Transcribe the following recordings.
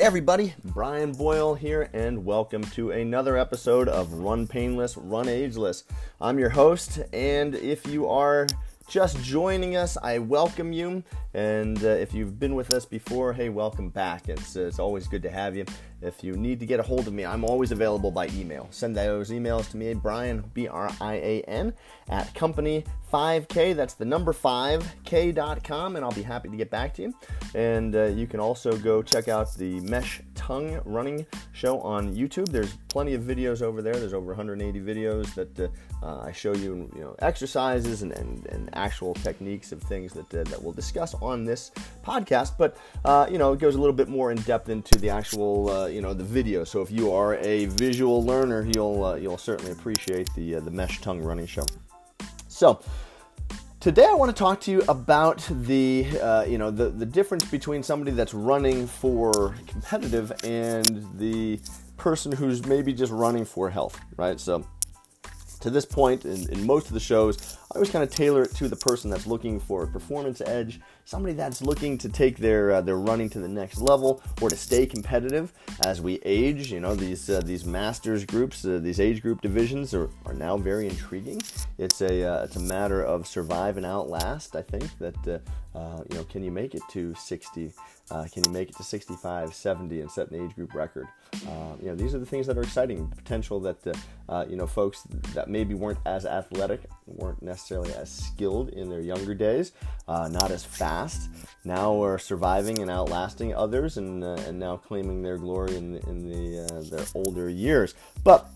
Hey everybody, Brian Boyle here, and welcome to another episode of Run Painless, Run Ageless. I'm your host, and if you are just joining us, I welcome you. And uh, if you've been with us before, hey, welcome back. It's, uh, it's always good to have you. If you need to get a hold of me, I'm always available by email. Send those emails to me, Brian, B R I A N, at company5k, that's the number 5k.com, and I'll be happy to get back to you. And uh, you can also go check out the Mesh Tongue Running Show on YouTube. There's plenty of videos over there. There's over 180 videos that uh, uh, I show you, you know, exercises and, and, and actual techniques of things that, uh, that we'll discuss on this podcast. But, uh, you know, it goes a little bit more in depth into the actual, uh, you know, the video. So if you are a visual learner, you'll, uh, you'll certainly appreciate the, the Mesh Tongue Running Show. So, Today, I want to talk to you about the, uh, you know, the, the difference between somebody that's running for competitive and the person who's maybe just running for health, right? So, to this point in, in most of the shows, I always kind of tailor it to the person that's looking for a performance edge, somebody that's looking to take their uh, their running to the next level or to stay competitive as we age. You know, these uh, these masters groups, uh, these age group divisions are, are now very intriguing. It's a uh, it's a matter of survive and outlast. I think that uh, uh, you know, can you make it to 60? can you make it to 65, 70, and set an age group record? you know, these are the things that are exciting. Potential that you know folks that maybe weren't as athletic, weren't necessarily necessarily as skilled in their younger days, uh, not as fast. Now we're surviving and outlasting others, and uh, and now claiming their glory in in the uh, their older years. But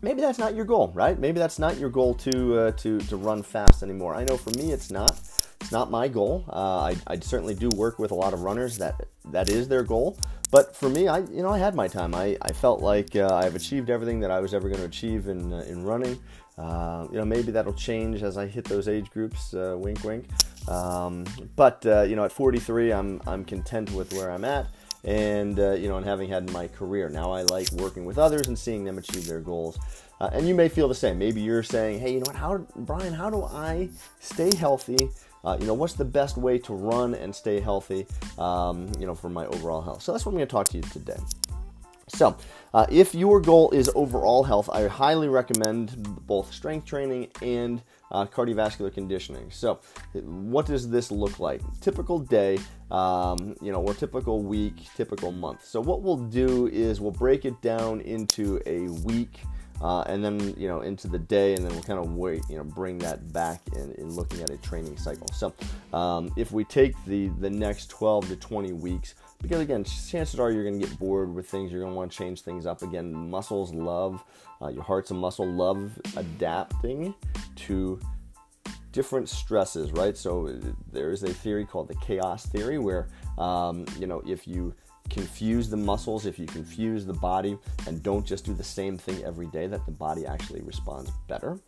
maybe that's not your goal, right? Maybe that's not your goal to uh, to to run fast anymore. I know for me, it's not. It's not my goal. Uh, I, I certainly do work with a lot of runners that that is their goal. But for me, I you know I had my time. I, I felt like uh, I've achieved everything that I was ever going to achieve in uh, in running. Uh, you know, maybe that'll change as I hit those age groups. Uh, wink, wink. Um, but uh, you know, at 43, I'm I'm content with where I'm at, and uh, you know, and having had my career. Now I like working with others and seeing them achieve their goals. Uh, and you may feel the same. Maybe you're saying, "Hey, you know what? How, Brian? How do I stay healthy?" Uh, you know, what's the best way to run and stay healthy, um, you know, for my overall health? So that's what I'm going to talk to you today. So, uh, if your goal is overall health, I highly recommend both strength training and uh, cardiovascular conditioning. So, what does this look like? Typical day, um, you know, or typical week, typical month. So, what we'll do is we'll break it down into a week. Uh, and then you know into the day, and then we'll kind of wait, you know, bring that back in, in looking at a training cycle. So, um, if we take the the next 12 to 20 weeks, because again, chances are you're going to get bored with things. You're going to want to change things up. Again, muscles love, uh, your heart's a muscle, love adapting to different stresses, right? So there is a theory called the chaos theory where, um, you know, if you confuse the muscles, if you confuse the body and don't just do the same thing every day, that the body actually responds better.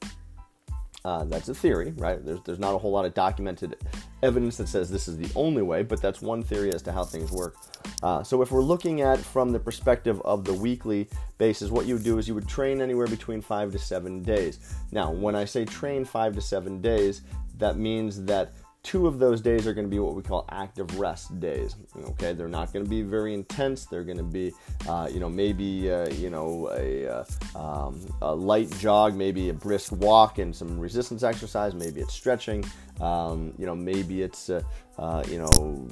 Uh, that's a theory, right? There's, there's not a whole lot of documented evidence that says this is the only way, but that's one theory as to how things work. Uh, so if we're looking at from the perspective of the weekly basis, what you would do is you would train anywhere between five to seven days. Now, when I say train five to seven days, that means that two of those days are going to be what we call active rest days. Okay, they're not going to be very intense. They're going to be, uh, you know, maybe uh, you know a, uh, um, a, light jog, maybe a brisk walk, and some resistance exercise. Maybe it's stretching. Um, you know, maybe it's uh, uh, you know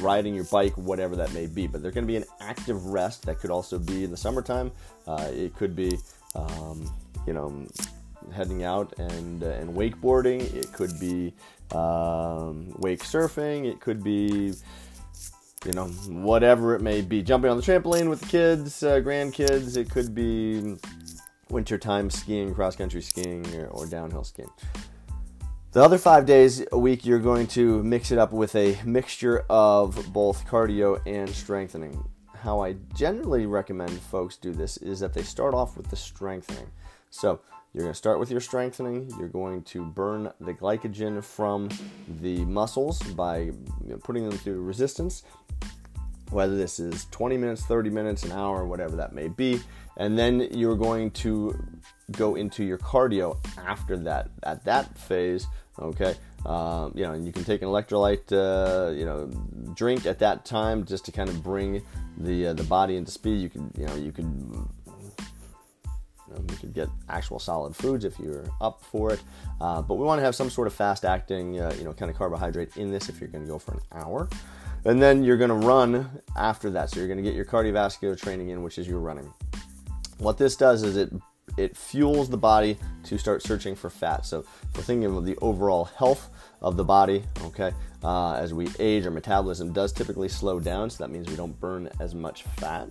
riding your bike, whatever that may be. But they're going to be an active rest. That could also be in the summertime. Uh, it could be, um, you know heading out and uh, and wakeboarding. It could be um, wake surfing. It could be you know whatever it may be. Jumping on the trampoline with the kids, uh, grandkids. It could be wintertime skiing, cross country skiing, or, or downhill skiing. The other five days a week, you're going to mix it up with a mixture of both cardio and strengthening. How I generally recommend folks do this is that they start off with the strengthening. So you're going to start with your strengthening. You're going to burn the glycogen from the muscles by putting them through resistance, whether this is 20 minutes, 30 minutes, an hour, whatever that may be. And then you're going to go into your cardio after that. At that phase, okay, um, you know, and you can take an electrolyte, uh, you know, drink at that time just to kind of bring the uh, the body into speed. You could, you know, you could. You, could get actual solid foods if you're up for it, uh, but we want to have some sort of fast-acting, uh, you know, kind of carbohydrate in this if you're going to go for an hour, and then you're going to run after that. So you're going to get your cardiovascular training in, which is your running. What this does is it it fuels the body to start searching for fat. So we're thinking of the overall health of the body. Okay, uh, as we age, our metabolism does typically slow down, so that means we don't burn as much fat.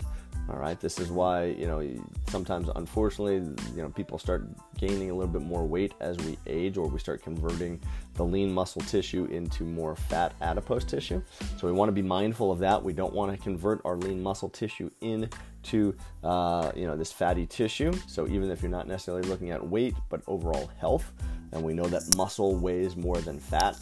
All right, this is why you know sometimes, unfortunately, you know people start gaining a little bit more weight as we age, or we start converting the lean muscle tissue into more fat adipose tissue. So we want to be mindful of that. We don't want to convert our lean muscle tissue into uh, you know this fatty tissue. So even if you're not necessarily looking at weight, but overall health, and we know that muscle weighs more than fat,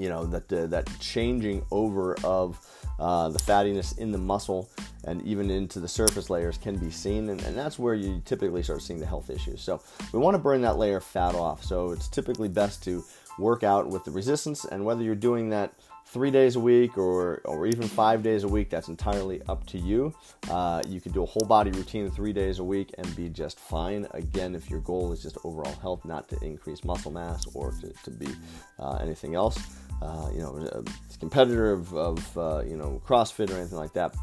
you know that uh, that changing over of uh, the fattiness in the muscle and even into the surface layers can be seen and, and, that's where you typically start seeing the health issues so we want to burn that layer of fat off so it's typically best to work out with the resistance and whether you're doing that three days a week or, or even five days a week, that's entirely up to you. Uh, you can do a whole body routine three days a week and be just fine. Again, if your goal is just overall health, not to increase muscle mass or to, to be uh, anything else. Uh, you know, a competitor of, of uh, you know CrossFit or anything like that,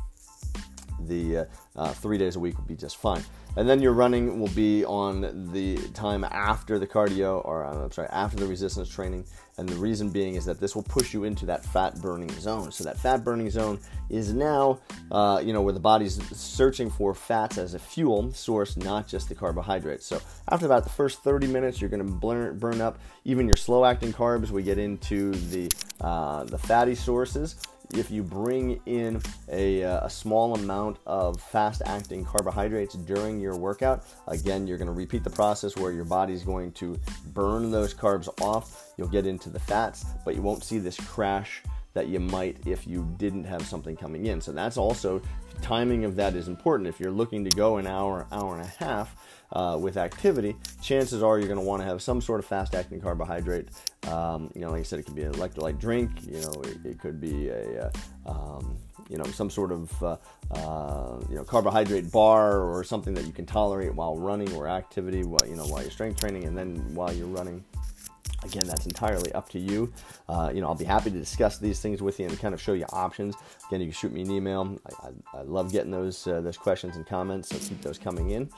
the uh, uh, three days a week would be just fine. And then your running will be on the time after the cardio, or uh, I'm sorry, after the resistance training. And the reason being is that this will push you into that fat burning zone. So that fat burning zone is now, uh, you know, where the body's searching for fats as a fuel source, not just the carbohydrates. So after about the first 30 minutes, you're going to burn, burn up even your slow-acting carbs. We get into the uh, the fatty sources if you bring in a, uh, a small amount of fast acting carbohydrates during your workout, again, you're going to repeat the process where your body's going to burn those carbs off. You'll get into the fats, but you won't see this crash that you might if you didn't have something coming in. So that's also timing of that is important. If you're looking to go an hour, hour and a half, uh, with activity, chances are you're going to want to have some sort of fast acting carbohydrate. Um, you know, like I said, it could be an electrolyte drink. You know, it, it could be a, uh, um, you know, some sort of uh, uh, you know carbohydrate bar or something that you can tolerate while running or activity, while you know while you're strength training, and then while you're running. Again, that's entirely up to you. Uh, you know, I'll be happy to discuss these things with you and kind of show you options. Again, you can shoot me an email. I, I, I love getting those uh, those questions and comments, so keep those coming in.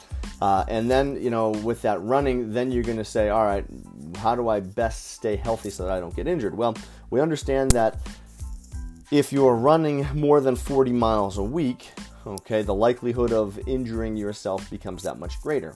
Uh, and then, you know, with that running, then you're going to say, all right, how do I best stay healthy so that I don't get injured? Well, we understand that if you're running more than 40 miles a week, okay, the likelihood of injuring yourself becomes that much greater.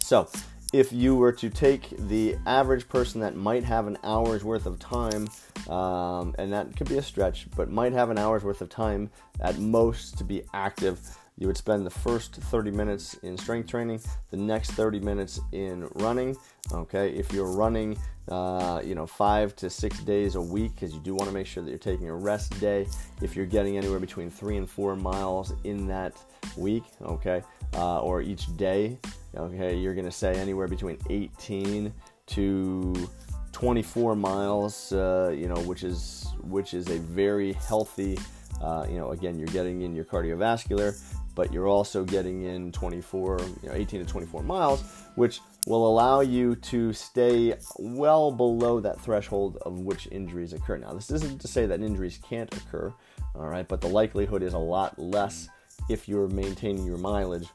So, if you were to take the average person that might have an hour's worth of time, um, and that could be a stretch, but might have an hour's worth of time at most to be active, you would spend the first 30 minutes in strength training, the next 30 minutes in running. Okay, if you're running, uh, you know, five to six days a week, because you do want to make sure that you're taking a rest day. If you're getting anywhere between three and four miles in that week, okay, uh, or each day, Okay, you're going to say anywhere between 18 to 24 miles, uh, you know, which is which is a very healthy. Uh, you know, again, you're getting in your cardiovascular, but you're also getting in 24, you know, 18 to 24 miles, which will allow you to stay well below that threshold of which injuries occur. Now, this isn't to say that injuries can't occur, all right, but the likelihood is a lot less if you're maintaining your mileage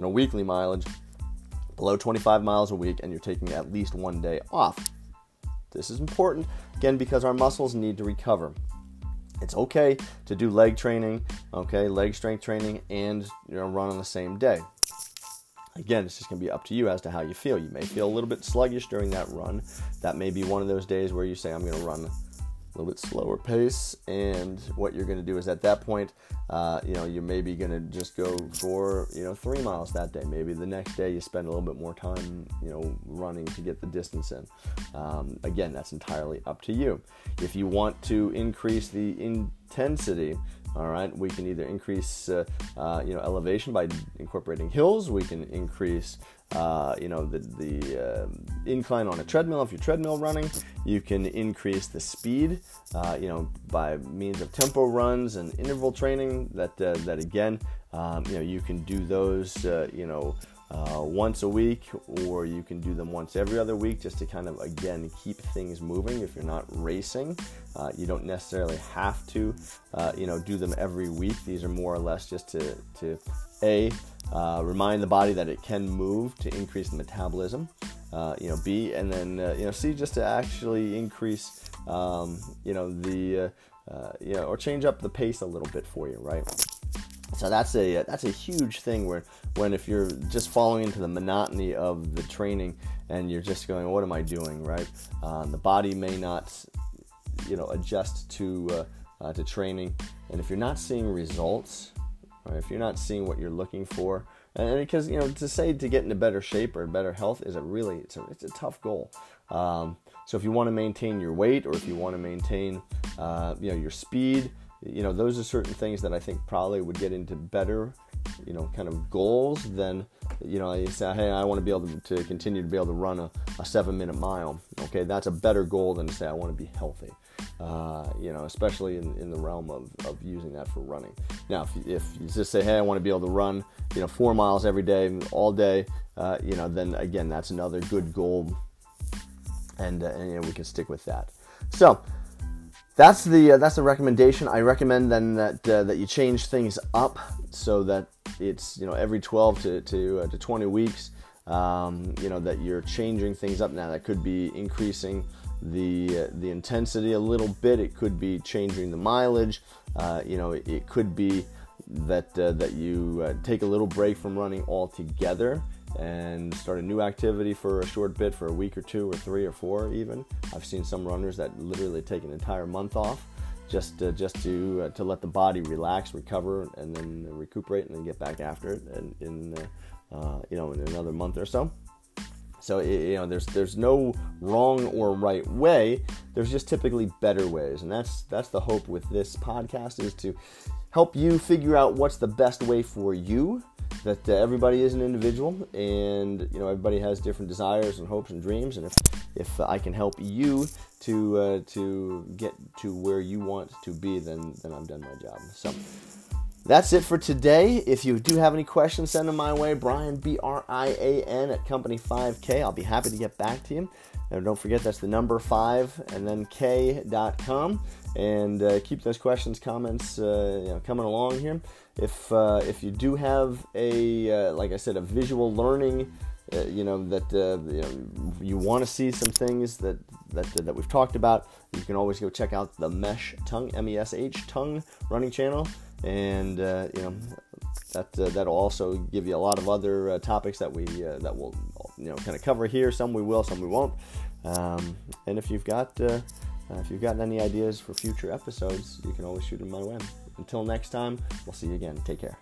and a weekly mileage below 25 miles a week and you're taking at least one day off. This is important, again, because our muscles need to recover. It's okay to do leg training, okay, leg strength training, and you know, run on the same day. Again, it's just to be up to you as to how you feel. You may feel a little bit sluggish during that run. That may be one of those days where you say, I'm to run little bit slower pace. And what you're going to do is at that point, uh, you know, you're maybe going to just go for, you know, three miles that day. Maybe the next day you spend a little bit more time, you know, running to get the distance in. Um, again, that's entirely up to you. If you want to increase the intensity, all right, we can either increase, uh, uh, you know, elevation by incorporating hills. We can increase uh, you know, the, the uh, incline on a treadmill. If you're treadmill running, you can increase the speed, uh, you know, by means of tempo runs and interval training. That uh, that again, um, you know, you can do those, uh, you know. Uh, once a week, or you can do them once every other week just to kind of again keep things moving. If you're not racing, you don't necessarily have to, you know, do them every week. These are more or less just to, to a uh, remind the body that it can move to increase the metabolism. Uh, you know, B, and then uh, you know, C, just to actually increase, um, you know, the you know, or change up the pace a little bit for you, right? So that's a that's a huge thing where when if you're just falling into the monotony of the training and you're just going, what am I doing, right? Um, the body may not you know adjust to uh, uh, to training, and if you're not seeing results, right, if you're not seeing what you're looking for, and because you know to say to get into better shape or better health is a really it's a, it's a tough goal. Um, so if you want to maintain your weight or if you want to maintain uh, you know your speed, you know those are certain things that I think probably would get into better you know kind of goals than you know you say hey i want to be able to, to continue to be able to run a, a, seven minute mile. Okay that's a better goal than to say i want to be healthy uh, you know especially in, in the realm of, of using that for running now if, if you just say hey i want to be able to run you know four miles every day all day uh, you know then again that's another good goal and, uh, and you know, we can stick with that so that's the uh, that's the recommendation. I recommend then that uh, that you change things up so that it's you know every 12 to to, uh, to 20 weeks. Um, you know that you're changing things up now. That could be increasing the uh, the intensity a little bit. It could be changing the mileage. Uh, you know, it, it, could be that uh, that you take a little break from running altogether and start a new activity for a short bit for a week or two or three or four even. I've seen some runners that literally take an entire month off just uh, just to uh, to let the body relax, recover, and then recuperate, and then get back after it, and in uh, uh you know in another month or so. So you know there's there's no wrong or right way. There's just typically better ways, and that's that's the hope with this podcast is to help you figure out what's the best way for you that uh, everybody is an individual and you know everybody has different desires and hopes and dreams. And if if I can help you to uh, to get to where you want to be then then I've done my job. So that's it for today. If you do have any questions, send them my way. Brian, B R I A N, at Company 5K. I'll be happy to get back to you. And don't forget, that's the number 5 and then K.com. And uh, keep those questions, comments uh, you know, coming along here. If, uh, if you do have a, uh, like I said, a visual learning uh, you know that uh, you, know, you want to see some things that that that we've talked about, you can always go check out the Mesh Tongue M E S H Tongue running channel and uh, you know that uh, that'll also give you a lot of other uh, topics that we uh, that will you know kind of cover here. Some we will, some we won't. Um, and if you've got uh, if you've got any ideas for future episodes, you can always shoot them my way. Until next time, we'll see you again. Take care.